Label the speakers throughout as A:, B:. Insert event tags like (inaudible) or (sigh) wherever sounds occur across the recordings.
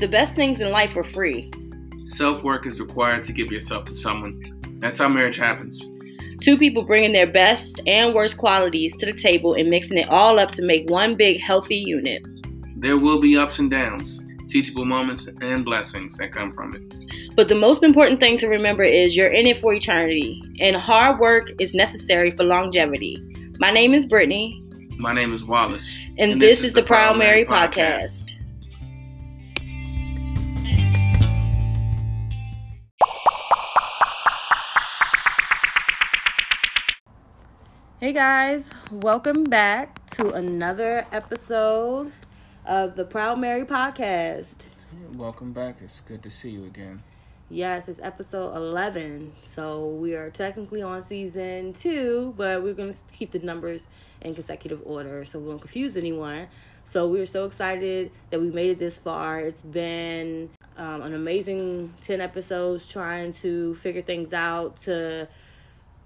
A: The best things in life are free.
B: Self work is required to give yourself to someone. That's how marriage happens.
A: Two people bringing their best and worst qualities to the table and mixing it all up to make one big healthy unit.
B: There will be ups and downs, teachable moments, and blessings that come from it.
A: But the most important thing to remember is you're in it for eternity, and hard work is necessary for longevity. My name is Brittany.
B: My name is Wallace.
A: And, this, is the Proud Merrie Podcast. Hey guys, welcome back to another episode of the Proud Merrie Podcast.
B: Welcome back. It's good to see you again.
A: Yes, it's episode 11. So we are technically on season two, but we're going to keep the numbers in consecutive order so we won't confuse anyone. So we're so excited that we made it this far. It's been um, an amazing 10 episodes trying to figure things out, to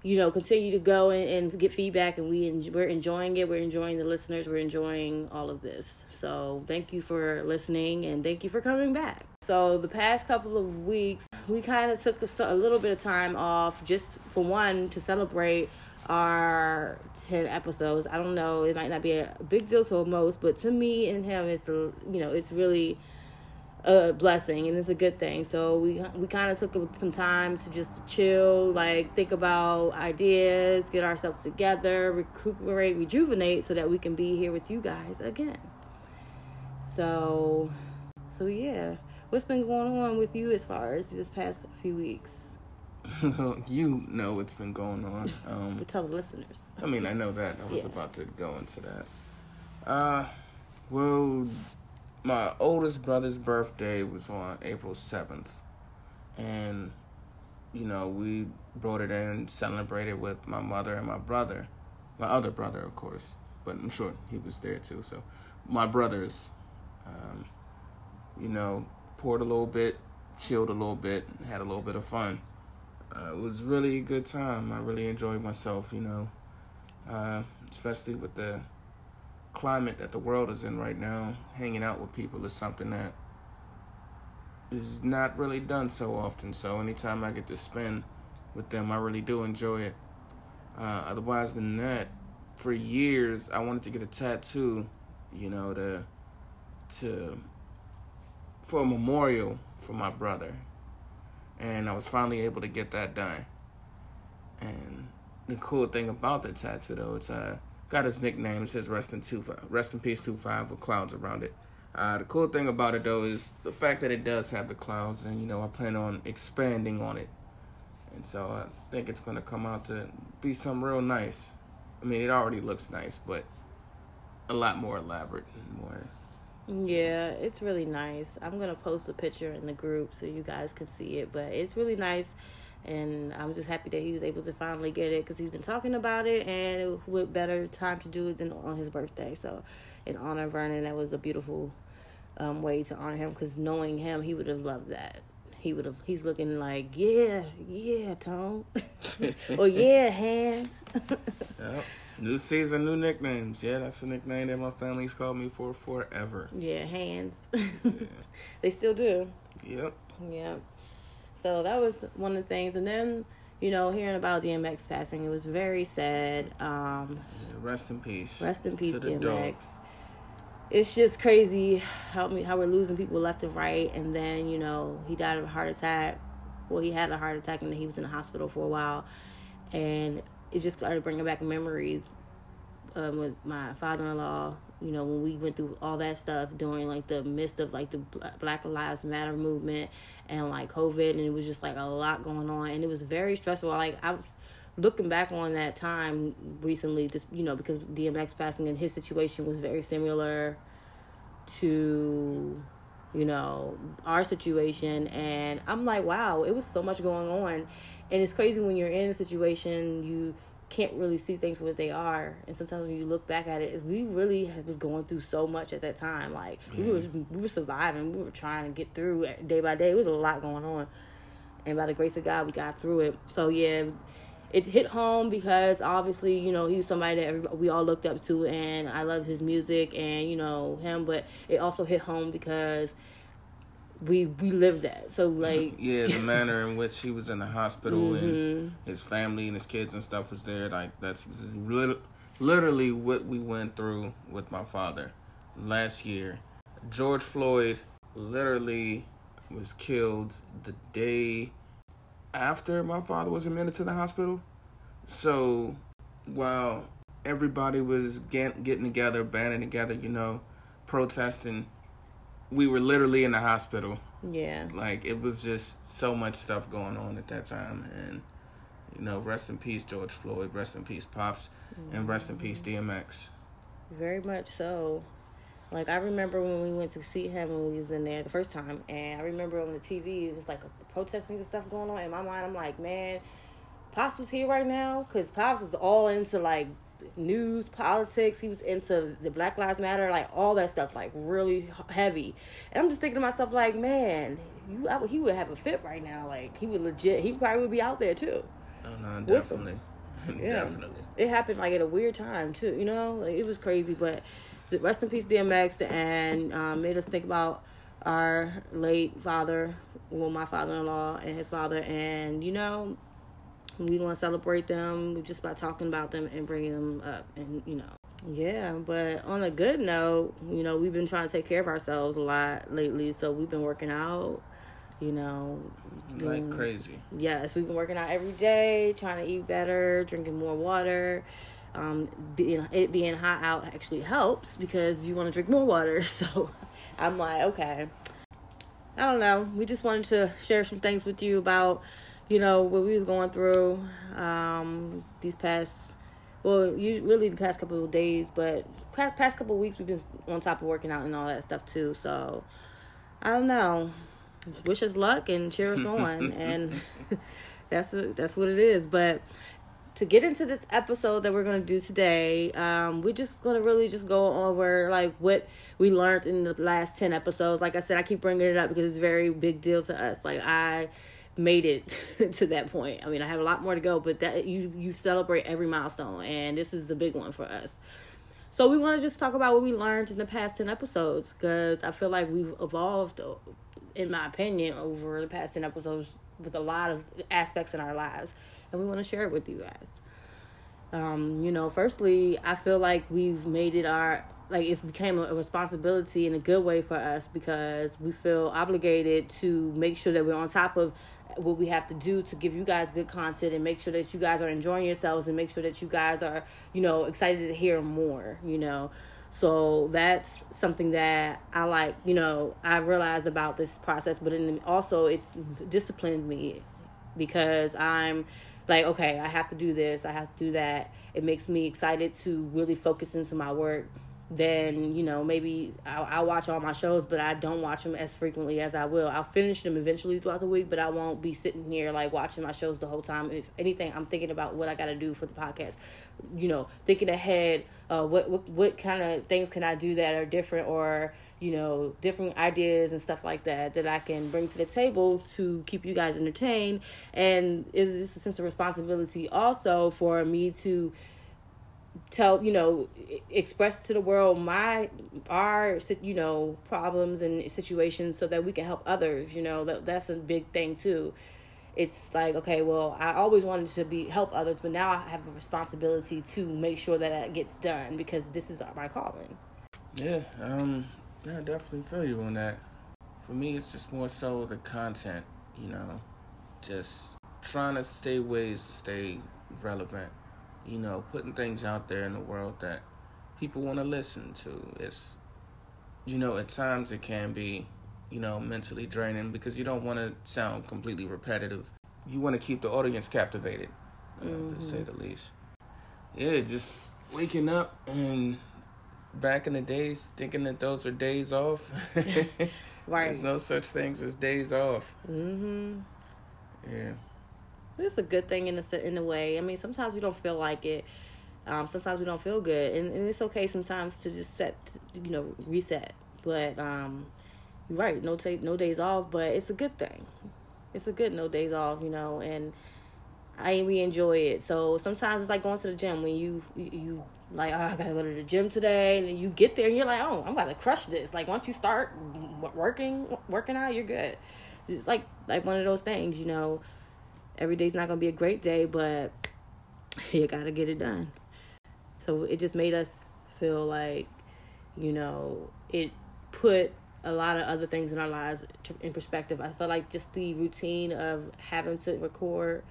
A: you know continue to go and, and get feedback and we en- we're enjoying it we're enjoying the listeners we're enjoying all of this. So thank you for listening and thank you for coming back. So the past couple of weeks we kind of took a, a little bit of time off just for one to celebrate our 10 episodes. I don't know it might not be a big deal to most but to me and him it's you know it's really a blessing and it's a good thing. So we we kind of took some time to just chill, like think about ideas, get ourselves together, recuperate, rejuvenate, so that we can be here with you guys again. So, so yeah, what's been going on with you as far as this past few weeks? (laughs)
B: you know what's been going on. Um, (laughs)
A: but tell the listeners.
B: I mean, I know that. I was yeah. about to go into that. Uh, well, my oldest brother's birthday was on April 7th. And, you know, we brought it in, celebrated with my mother and my brother. My other brother, of course, but I'm sure he was there too. So, my brothers, um, you know, poured a little bit, chilled a little bit, had a little bit of fun. Uh, it was really a good time. I really enjoyed myself, you know, uh, especially with the climate that the world is in right now, hanging out with people is something that is not really done so often. So anytime I get to spend with them, I really do enjoy it. Uh, otherwise than that, for years I wanted to get a tattoo, you know, to to for a memorial for my brother, and I was finally able to get that done. And the cool thing about the tattoo, though, it's uh got his nickname. It says "Rest in two, Rest in Peace Two Five with clouds around it. Uh, the cool thing about it though is the fact that it does have the clouds, and you know I plan on expanding on it, and so I think it's gonna come out to be some real nice. I mean, it already looks nice, but a lot more elaborate and more.
A: Yeah, it's really nice. I'm gonna post a picture in the group so you guys can see it, but it's really nice and I'm just happy that he was able to finally get it because he's been talking about it, and what better time to do it than on his birthday. So, in honor of Vernon, that was a beautiful um, way to honor him because knowing him, he would have loved that. He would have. He's looking like, yeah, yeah, Tone, (laughs) or yeah, Hands. (laughs)
B: yep. New season, new nicknames. Yeah, that's a nickname that my family's called me for forever.
A: Yeah, Hands. yeah. (laughs) They still do.
B: Yep.
A: Yep. So that was one of the things. And then, you know, hearing about DMX passing, it was very sad. Um,
B: rest in peace.
A: Rest in peace, DMX. It's just crazy how me how we're losing people left and right. And then, you know, he died of a heart attack. Well, he had a heart attack and he was in the hospital for a while. And it just started bringing back memories um, with my father in law you know when we went through all that stuff during like the midst of like the black lives matter movement and like covid and it was just like a lot going on and it was very stressful. Like i was looking back on that time recently just you know because dmx passing and his situation was very similar to you know our situation and i'm like wow it was so much going on and it's crazy when you're in a situation you can't really see things for what they are. And sometimes when you look back at it, we really was going through so much at that time. Like we was we were surviving. We were trying to get through day by day. It was a lot going on, and by the grace of God, we got through it. So yeah. It hit home because obviously, you know, he's somebody that we all looked up to, and I loved his music and you know him. But it also hit home because we we lived that. So like (laughs)
B: yeah, the manner in which he was in the hospital mm-hmm. and his family and his kids and stuff was there. Like that's literally what we went through with my father last year. George Floyd literally was killed the day after my father was admitted to the hospital. So while everybody was getting together, banding together, you know, protesting, we were literally in the hospital.
A: Yeah.
B: Like it was just so much stuff going on at that time and you know, rest in peace George Floyd, rest in peace Pops, mm-hmm. and rest in peace DMX.
A: Very much so. Like I remember when we went to see him when we was in there the first time, and I remember on the TV it was like a, protesting and stuff going on. In my mind, I'm like, man, Pops was here right now because Pops was all into like news, politics. He was into the Black Lives Matter, like all that stuff, like really heavy. And I'm just thinking to myself, like, man, you, I, he would have a fit right now. Like he would legit. He probably would be out there too.
B: Oh no, definitely, (laughs) yeah. definitely.
A: It happened like at a weird time too. You know, like, it was crazy. But The rest in peace, DMX, and um, made us think about our late father, well, my father-in-law and his father, and you know, we want to celebrate them. Just by talking about them and bringing them up and you know. Yeah but on a good note you know we've been trying to take care of ourselves a lot lately so we've been working out you know
B: doing, like crazy.
A: Yes we've been working out every day trying to eat better drinking more water. Um, being it being hot out actually helps because you want to drink more water (laughs) so i'm like okay. I don't know. We just wanted to share some things with you about you know what we was going through um, these past well you really the past couple of days but past couple of weeks we've been on top of working out and all that stuff too so i don't know. Wish us luck and cheer us (laughs) on and (laughs) that's a, that's what it is but to get into this episode that we're going to do today um, we're just going to really just go over like what we learned in the last 10 episodes. Like i said i keep bringing it up because it's a very big deal to us. Like i made it (laughs) to that point. I mean, I have a lot more to go, but that you you celebrate every milestone, and this is a big one for us. So we want to just talk about what we learned in the past ten episodes because I feel like we've evolved, in my opinion, over the past ten episodes with a lot of aspects in our lives, and we want to share it with you guys. Um, you know, firstly, I feel like we've made it our like it's became a responsibility in a good way for us because we feel obligated to make sure that we're on top of what we have to do to give you guys good content and make sure that you guys are enjoying yourselves and make sure that you guys are, you know, excited to hear more, you know. So that's something that I like, you know, I realized about this process, but then also it's disciplined me because I'm like, okay, I have to do this, I have to do that. It makes me excited to really focus into my work then you know maybe I'll, I'll, watch all my shows but i don't watch them as frequently as i will. I'll finish them eventually throughout the week but i won't be sitting here like watching my shows the whole time. If anything i'm thinking about what i got to do for the podcast. You know thinking ahead uh, what, what what kind of things can i do that are different or you know different ideas and stuff like that that i can bring to the table to keep you guys entertained. And is just a sense of responsibility also for me to tell you know express to the world my our you know problems and situations so that we can help others you know that that's a big thing too. It's like okay well i always wanted to be help others but now i have a responsibility to make sure that that gets done because this is my calling.
B: Yeah um yeah i definitely feel you on that. For me it's just more so the content you know just trying to stay ways to stay relevant you know, putting things out there in the world that people want to listen to. It's, you know, at times it can be, you know, mentally draining because you don't want to sound completely repetitive. You want to keep the audience captivated, uh, mm-hmm. to say the least. Yeah, just waking up and back in the days thinking that those are days off. (laughs) (laughs) right. There's no such things as days off.
A: Mm-hmm.
B: Yeah.
A: It's a good thing in a in a way. I mean, sometimes we don't feel like it. Um, sometimes we don't feel good, and, and it's okay sometimes to just set, you know, reset. But um, you're right, no take no days off, but it's a good thing. It's a good no days off, you know, and I we enjoy it. So sometimes it's like going to the gym when you you Like, oh, I gotta go to the gym today, and you get there and you're like, oh, I'm to crush this. Like, once you start working, working out, you're good. It's like like one of those things, you know. Every day's not gonna be a great day, but (laughs) you gotta get it done. So it just made us feel like, you know, it put a lot of other things in our lives in perspective. I felt like just the routine of having to record,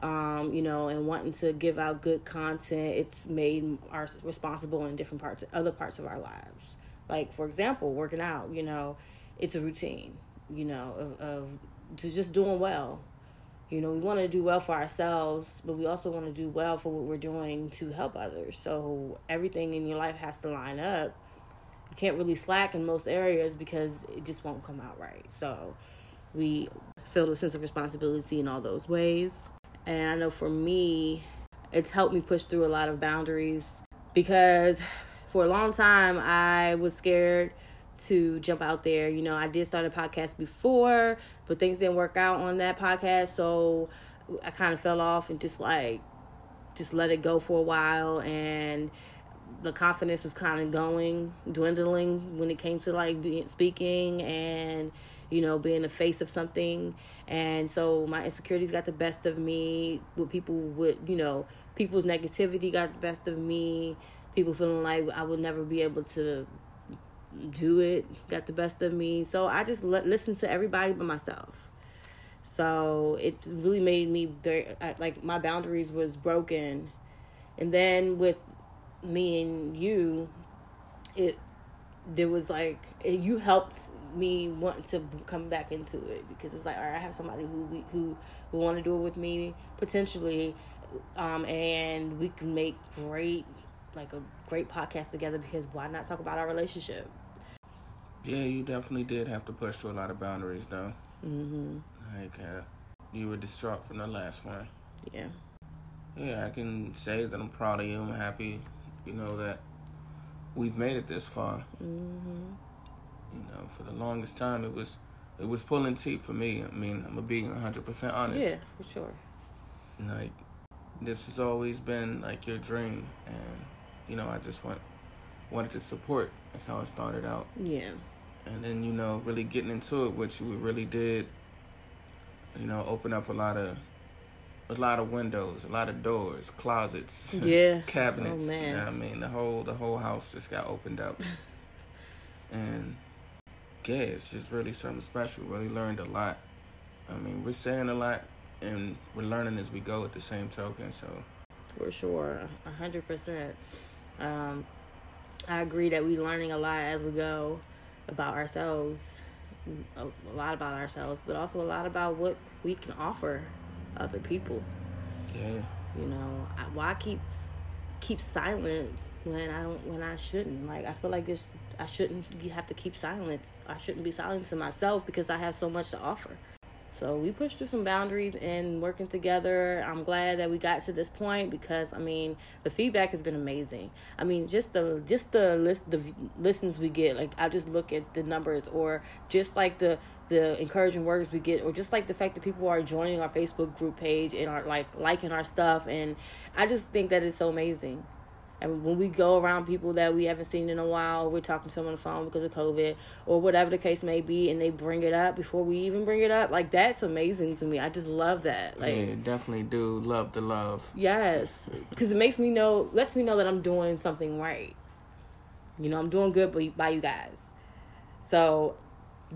A: um, you know, and wanting to give out good content, it's made us responsible in different parts, other parts of our lives. Like for example, working out, you know, it's a routine, you know, of, of just doing well. You know, we want to do well for ourselves, but we also want to do well for what we're doing to help others. So everything in your life has to line up you can't really slack in most areas because it just won't come out right. So we feel a sense of responsibility in all those ways. And I know for me, it's helped me push through a lot of boundaries because for a long time I was scared to jump out there. You know, I did start a podcast before, but things didn't work out on that podcast. So I kind of fell off and just like, just let it go for a while. And the confidence was kind of going, dwindling when it came to like being, speaking and you know being the face of something. And so my insecurities got the best of me. With people with you know people's negativity got the best of me. People feeling like I would never be able to do it got the best of me. So I just let, listen to everybody but myself. So it really made me very like my boundaries was broken. And then with me and you, it there was like it, you helped me want to come back into it because it was like all right, I have somebody who we, who who want to do it with me potentially, um, and we can make great like a great podcast together because why not talk about our relationship?
B: Yeah, you definitely did have to push through a lot of boundaries though.
A: Mm-hmm.
B: Like uh, you were distraught from the last one.
A: Yeah.
B: Yeah, I can say that I'm proud of you. I'm happy you know that we've made it this far.
A: Mm-hmm.
B: You know, for the longest time, it was it was pulling teeth for me. I mean, I'm gonna be 100 percent honest.
A: Yeah, for sure.
B: Like, this has always been like your dream, and you know, I just want wanted to support. That's how it started out.
A: Yeah.
B: And then you know, really getting into it, which we really did. You know, open up a lot of a lot of windows, a lot of doors, closets, (laughs)
A: yeah,
B: cabinets.
A: Oh.
B: You know I mean, the whole the whole house just got opened up, (laughs) and yeah, it's just really something special. Really learned a lot. I mean, we're saying a lot, and we're learning as we go. At the same token, so
A: for sure, a hundred percent. Um, I agree that we're learning a lot as we go about ourselves, a, lot about ourselves, but also a lot about what we can offer other people.
B: Yeah.
A: You know, I, why keep keep silent when I don't when I shouldn't? Like I feel like this I shouldn't have to keep silence. I shouldn't be silent to myself because I have so much to offer. So we pushed through some boundaries and working together. I'm glad that we got to this point because I mean the feedback has been amazing. I mean just the just the list the listens we get. Like I just look at the numbers or just like the the encouraging words we get or just like the fact that people are joining our Facebook group page and are like liking our stuff and I just think that it's so amazing. And when we go around people that we haven't seen in a while, we're talking to them on the phone because of COVID or whatever the case may be, and they bring it up before we even bring it up. Like that's amazing to me. I just love that. Like,
B: yeah, definitely do love the love.
A: Yes, because it makes me know, lets me know that I'm doing something right. You know, I'm doing good by, by you guys. So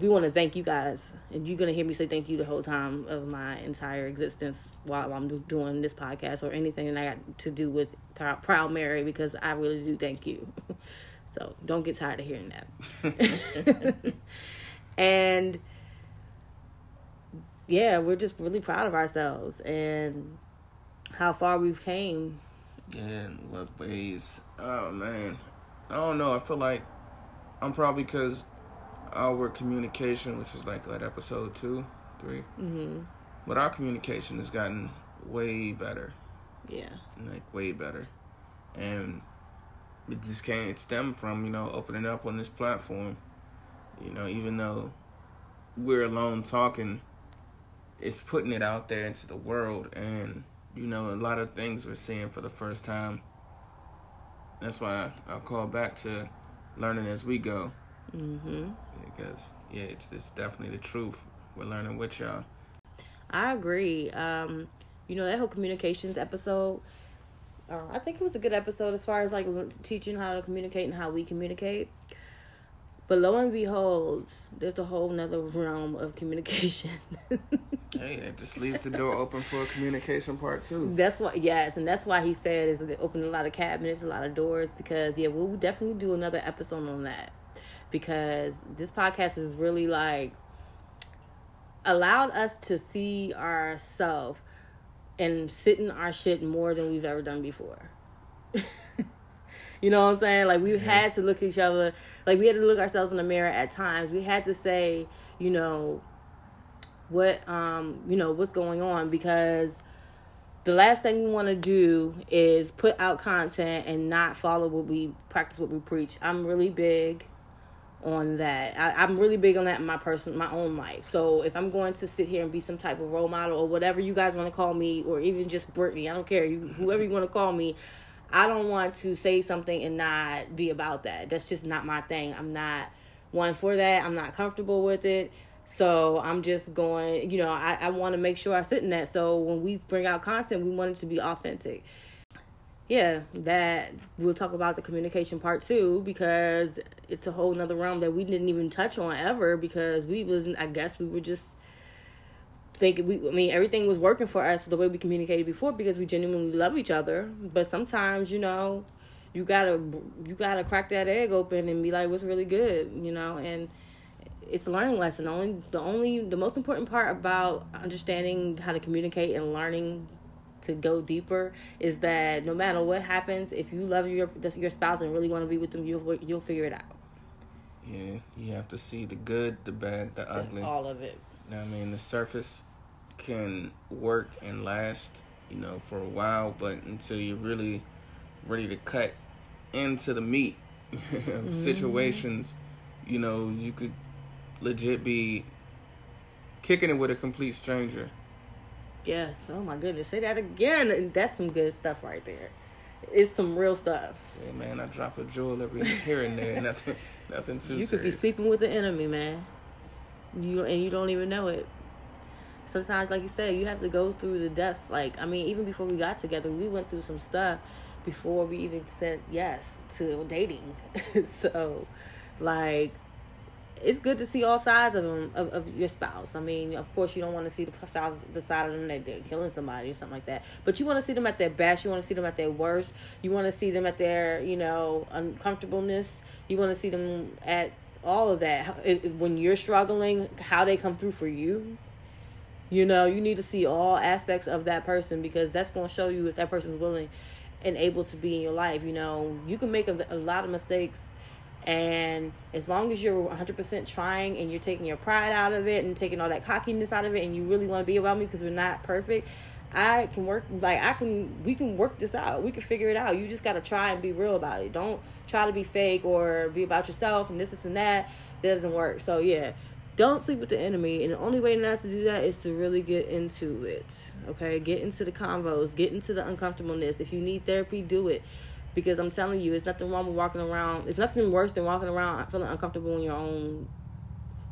A: we want to thank you guys, and you're gonna hear me say thank you the whole time of my entire existence while I'm doing this podcast or anything that I got to do with Proud, Proud Merrie because I really do thank you. (laughs) so don't get tired of hearing that. (laughs) (laughs) and yeah, we're just really proud of ourselves and how far we've came.
B: And what ways? Oh man, I don't know. I feel like I'm probably because our communication, which is like at episode two, 3
A: mm-hmm.
B: but our communication has gotten way better.
A: Yeah,
B: like way better, and it just can't. It stemmed from you know opening up on this platform. You know, even though we're alone talking, it's putting it out there into the world, and you know a lot of things we're seeing for the first time. that's why I, I call back to learning as we go.
A: Mm-hmm.
B: Because yeah, it's it's definitely the truth. We're learning with y'all.
A: I agree. Um, you know that whole communications episode. Uh, I think it was a good episode as far as like teaching how to communicate and how we communicate. But lo and behold, there's a whole nother realm of communication. (laughs)
B: hey, that just leaves the door open for a communication part too.
A: That's why, yes, and that's why he said is it opened a lot of cabinets, a lot of doors. Because yeah, we'll definitely do another episode on that. Because this podcast is really like allowed us to see ourselves and sit in our shit more than we've ever done before. (laughs) You know what I'm saying? Like we mm-hmm. had to look at each other, like we had to look ourselves in the mirror at times. We had to say, you know, what um, you know, what's going on because the last thing we want to do is put out content and not follow what we practice what we preach. I'm really big on that. I, am really big on that in my person, my own life. So if I'm going to sit here and be some type of role model or whatever you guys want to call me, or even just Brittany, I don't care, you whoever you want to call me, I don't want to say something and not be about that. That's just not my thing. I'm not one for that. I'm not comfortable with it. So I'm just going, you know, I, I want to make sure I sit in that. So when we bring out content, we want it to be authentic. Yeah, that we'll talk about the communication part too because it's a whole nother realm that we didn't even touch on ever because we wasn't I guess we were just think we I mean everything was working for us the way we communicated before because we genuinely love each other. But sometimes, you know, you gotta you gotta crack that egg open and be like, what's really good, you know, and it's a learning lesson. The only the only the most important part about understanding how to communicate and learning to go deeper is that no matter what happens, if you love your your spouse and really want to be with them, you'll you'll figure it out.
B: Yeah, you have to see the good, the bad, the ugly,
A: all of it.
B: I mean, the surface can work and last, you know, for a while, but until you're really ready to cut into the meat (laughs) of mm-hmm. situations, you know, you could legit be kicking it with a complete stranger.
A: Yes. Oh my goodness. Say that again. That's some good stuff right there. It's some real stuff.
B: Yeah, man. I drop a jewel every here and there. (laughs) nothing, nothing too. Serious.
A: You
B: serious.
A: could be sleeping with the enemy, man. You and you don't even know it sometimes like you said you have to go through the depths like i mean even before we got together we went through some stuff before we even said yes to dating (laughs) so like it's good to see all sides of them of, of your spouse i mean of course you don't want to see the side, the side of them that they're killing somebody or something like that but you want to see them at their best you want to see them at their worst you want to see them at their you know uncomfortableness you want to see them at all of that when you're struggling how they come through for you you know, you need to see all aspects of that person because that's going to show you if that person's willing and able to be in your life. You know, you can make a, a lot of mistakes, and as long as you're 100% trying and you're taking your pride out of it and taking all that cockiness out of it, and you really want to be about me because we're not perfect. I can work like I can we can work this out. We can figure it out. You just gotta try and be real about it. Don't try to be fake or be about yourself and this, this and that. That doesn't work. So yeah, don't sleep with the enemy and the only way not to do that is to really get into it okay get into the convos get into the uncomfortableness if you need therapy do it because i'm telling you it's nothing wrong with walking around it's nothing worse than walking around feeling uncomfortable in your own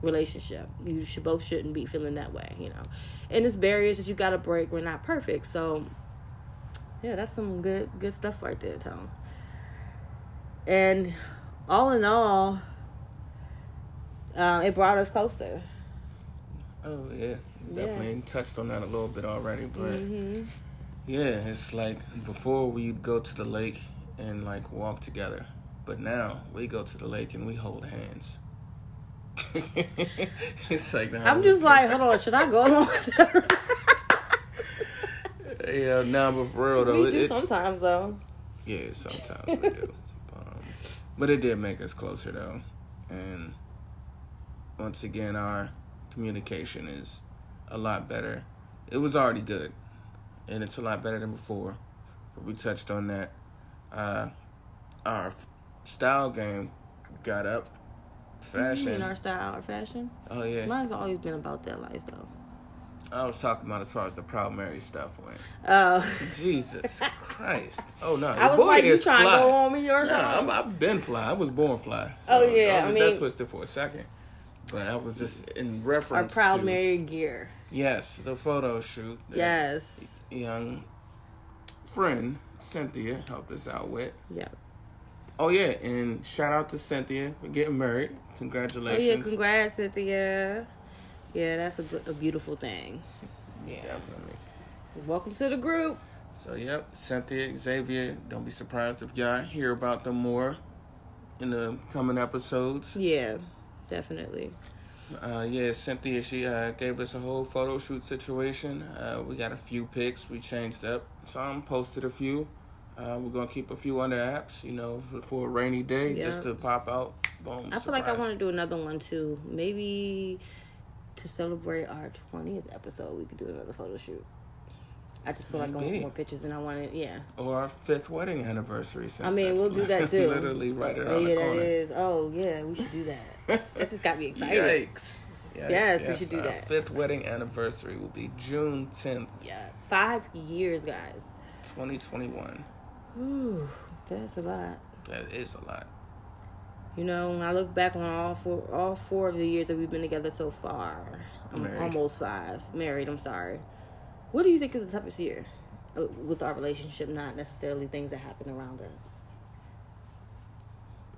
A: relationship you should both shouldn't be feeling that way you know and it's barriers that you gotta break we're not perfect so yeah that's some good good stuff right there tom and all in all um, it brought us closer.
B: Oh yeah, definitely yeah. touched on that a little bit already, but mm-hmm. yeah, it's like before we'd go to the lake and like walk together, but now we go to the lake and we hold hands. (laughs) it's like
A: I'm just like, hold on, should I go along with that? (laughs)
B: yeah, now but for real though,
A: we do it, sometimes though.
B: Yeah, sometimes we do, (laughs) um, but it did make us closer though, and once again, our communication is a lot better. It was already good, and it's a lot better than before. But we touched on that. Uh, our style game got up. Fashion.
A: You mean our style, our fashion?
B: Oh yeah.
A: Mine's always been about that life though.
B: I was talking about as far as the Proud Merrie stuff went.
A: Oh,
B: Jesus (laughs) Christ! Oh no,
A: I was
B: boy
A: like, you trying to go on me something?
B: I'm, I've been fly. I was born fly.
A: Oh, yeah,
B: don't
A: I
B: get that twisted for a second. But I was just in reference Our
A: proud
B: to
A: Mary gear.
B: yes, the photo shoot.
A: Yes.
B: young friend Cynthia helped us out with.
A: Yeah.
B: Oh yeah, and shout out to Cynthia for getting married. Congratulations.
A: Oh yeah, congrats, Cynthia. Yeah, that's a, a beautiful thing. Yeah.
B: Definitely.
A: So welcome to the group.
B: So yep, Cynthia, Xavier. Don't be surprised if y'all hear about them more in the coming episodes.
A: Yeah, definitely.
B: Uh, yeah, Cynthia, she uh, gave us a whole photo shoot situation. Uh, we got a few pics we changed up. Some posted a few. Uh, we're gonna keep a few under apps, you know, for, for a rainy day, just to pop out. Boom.
A: I feel like I want to do another one too. Maybe to celebrate our twentieth episode, we could do another photo shoot. I just feel like I want more pictures, and I want to, yeah.
B: Or our fifth wedding anniversary. Since
A: I mean, we'll do that (laughs) too.
B: Literally right around
A: yeah,
B: the
A: that
B: corner.
A: is. Oh, yeah, we should do that. (laughs) that just got me excited.
B: Yikes. Yikes.
A: Yes, we should do
B: our
A: that.
B: Fifth wedding anniversary will be June tenth,
A: Yeah, five years, guys.
B: twenty twenty one.
A: Ooh, that's a lot.
B: That is a lot.
A: You know, when I look back on all four, all four of the years that we've been together so far, I'm
B: Married.
A: almost five. Married, I'm sorry. What do you think is the toughest year uh, with our relationship? Not necessarily things that happen around us.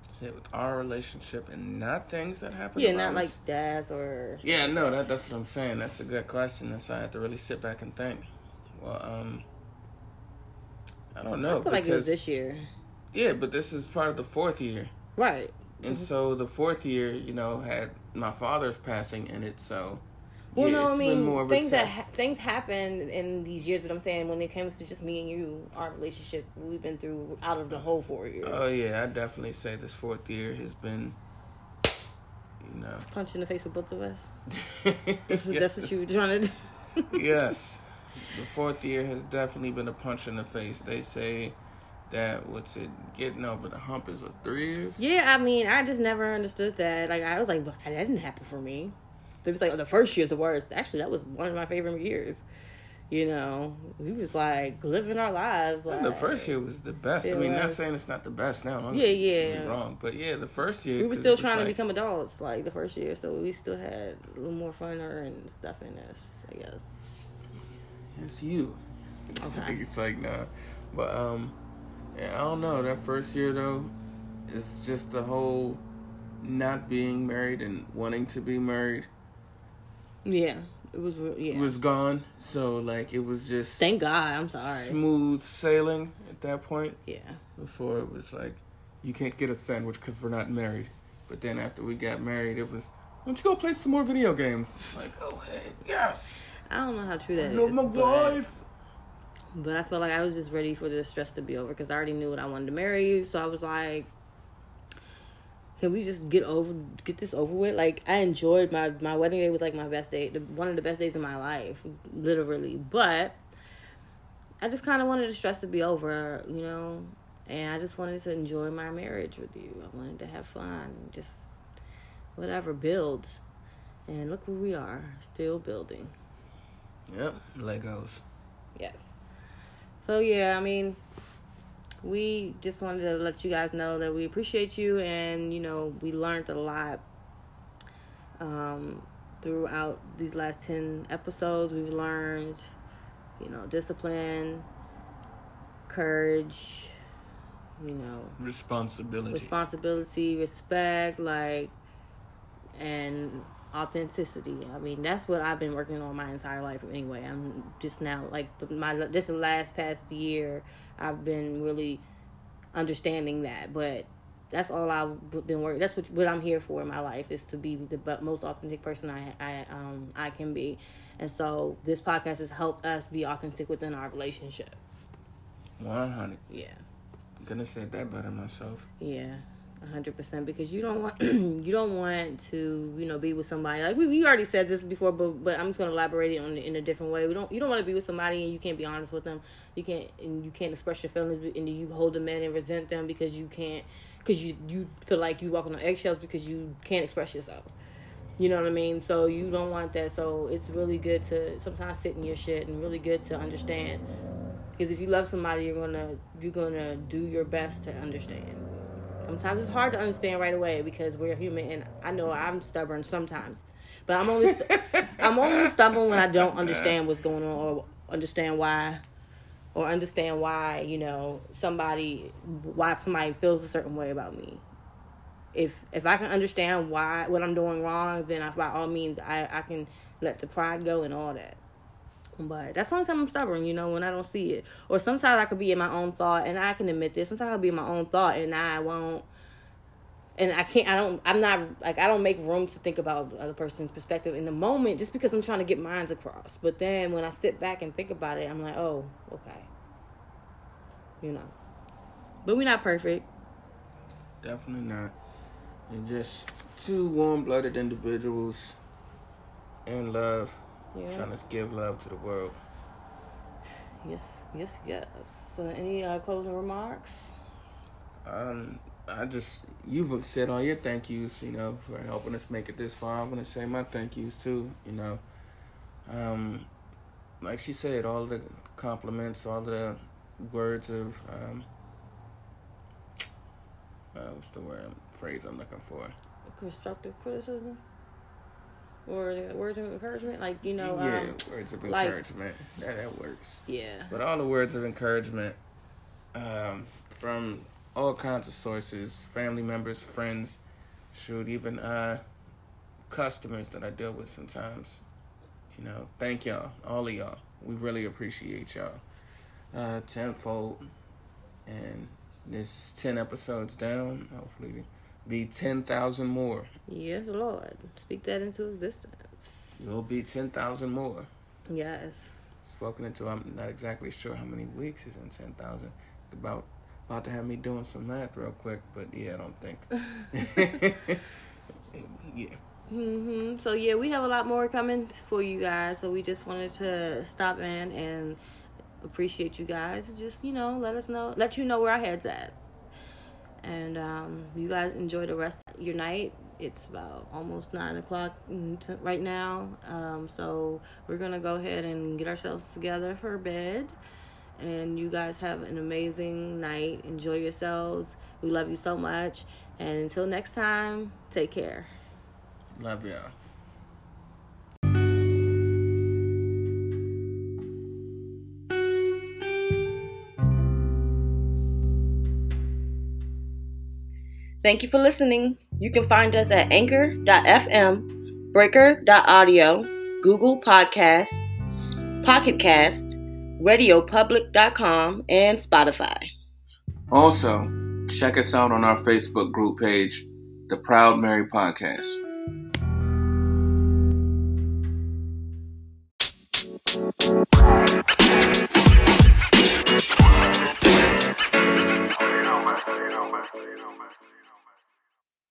B: Say with our relationship and not things that happen.
A: Yeah, not
B: us.
A: like death or.
B: Yeah, no, that that's what I'm saying. That's a good question. That's why I have to really sit back and think. Well, um, I don't know
A: I feel like it was this year.
B: Yeah, but this is part of the fourth year,
A: Right.
B: and so the fourth year, you know, had my father's passing in it. So,
A: Well,
B: yeah,
A: no, I mean
B: more
A: things that ha- things happen in these years, but I'm saying when it comes to just me and you, our relationship, we've been through out of the whole four years.
B: Oh yeah, I definitely say this fourth year has been, you know,
A: Punch in the face with both of us. (laughs) That's what, that's what you were trying to do. (laughs)
B: yes, the fourth year has definitely been a punch in the face. They say that what's it getting over the hump is a three years.
A: Yeah, I mean, I just never understood that. Like, I was like, but that didn't happen for me. It was like, oh, the first year's the worst. Actually, that was one of my favorite years. You know, we was like living our lives. Like
B: the first year was the best. I mean, not saying it's not the best now. don't
A: Yeah, yeah.
B: wrong, but yeah, the first year
A: we were still
B: was
A: trying to
B: like,
A: become adults, like the first year. So we still had a little more funner and stuff in us, I guess.
B: It's you. It's,
A: Okay.
B: like, it's like nah, but um, yeah, I don't know. That first year though, it's just the whole not being married and wanting to be married
A: Yeah, it was. Yeah.
B: was gone. So like it was just
A: Thank God. I'm sorry.
B: smooth sailing at that point.
A: Yeah.
B: Before it was like, you can't get a sandwich because we're not married. But then after we got married, it was, why don't you go play some more video games? It's like, oh hey, yes,
A: I don't know how true that
B: I
A: is.
B: my
A: but-
B: life.
A: But I feel like I was just ready for the stress to be over because I already knew what I wanted to marry you. So I was like, can we just get over, get this over with? Like I enjoyed my my wedding day was like my best day, the, one of the best days of my life, literally. But I just kind of wanted the stress to be over, you know, and I just wanted to enjoy my marriage with you. I wanted to have fun, just whatever, build. And look where we are, still building.
B: Yep, Legos.
A: Yes. So yeah, I mean, we just wanted to let you guys know that we appreciate you, and you know, we learned a lot um, throughout these last ten episodes. We've learned, you know, discipline, courage, you know,
B: Responsibility.
A: responsibility, respect, like, and authenticity. I mean, that's what I've been working on my entire life anyway. I'm just now like my this the last past year I've been really understanding that, but that's all I've been working. That's what what I'm here for in my life is to be the most authentic person I I um I can be, and so this podcast has helped us be authentic within our relationship.
B: 100.
A: Yeah.
B: Couldn't say that better myself.
A: Yeah, a hundred percent. Because you don't want (clears throat) you don't want to you know be with somebody like we, we already said this before, but but I'm just gonna elaborate it on in a different way. We don't you don't want to be with somebody and you can't be honest with them. You can't and you can't express your feelings and you hold them in and resent them because you can't because you you feel like you walking on eggshells because you can't express yourself. You know what I mean? So you don't want that. So it's really good to sometimes sit in your shit and really good to understand. Because if you love somebody, you're gonna you're gonna do your best to understand. Sometimes it's hard to understand right away because we're human, and I know I'm stubborn sometimes. But I'm only st- (laughs) I'm only stubborn when I don't understand what's going on or understand why or understand why you know somebody why somebody feels a certain way about me if if i can understand why what i'm doing wrong then I, by all means i i can let the pride go and all that but that's the only time i'm stubborn you know when i don't see it or sometimes i could be in my own thought and i can admit this sometimes i'll be in my own thought and i won't and I can't I don't I'm not like I don't make room to think about the other person's perspective in the moment just because I'm trying to get minds across. But then when I sit back and think about it, I'm like, oh, okay. You know. But we're not perfect.
B: Definitely not. And just two warm blooded individuals in love. Yeah. Trying to give love to the world.
A: Yes, yes, yes. So any uh, closing remarks?
B: Um, I just you've said all your thank yous, you know, for helping us make it this far. I'm gonna say my thank yous too, you know. Um, like she said, all the compliments, all the words of um, uh, what's the word phrase I'm looking for?
A: Constructive criticism. Or words of encouragement, like you know,
B: yeah, um, words of encouragement. Like, that that works.
A: Yeah.
B: But all the words of encouragement, um, from all kinds of sources family members, friends, shoot, even uh, customers that I deal with sometimes. You know, thank y'all, all of y'all. We really appreciate y'all. Uh, tenfold. And this is 10 episodes down. Hopefully, be 10,000 more.
A: Yes, Lord. Speak that into existence.
B: You'll be 10,000 more.
A: Yes.
B: Spoken into, I'm not exactly sure how many weeks is in 10,000. About about to have me doing some math real quick, but yeah, I don't think. (laughs) (laughs)
A: yeah. Mm-hmm. So yeah, we have a lot more coming for you guys. So we just wanted to stop in and appreciate you guys. Just you know, let us know, let you know where our heads at, and um, you guys enjoy the rest of your night. It's about almost nine o'clock right now, um, so we're gonna go ahead and get ourselves together for bed. And you guys have an amazing night. Enjoy yourselves. We love you so much. And until next time, take care.
B: Love y'all.
A: Thank you for listening. You can find us at anchor.fm, breaker.audio, Google Podcasts, Pocket Cast, radiopublic.com, and Spotify.
B: Also, check us out on our Facebook group page, The Proud Merrie Podcast.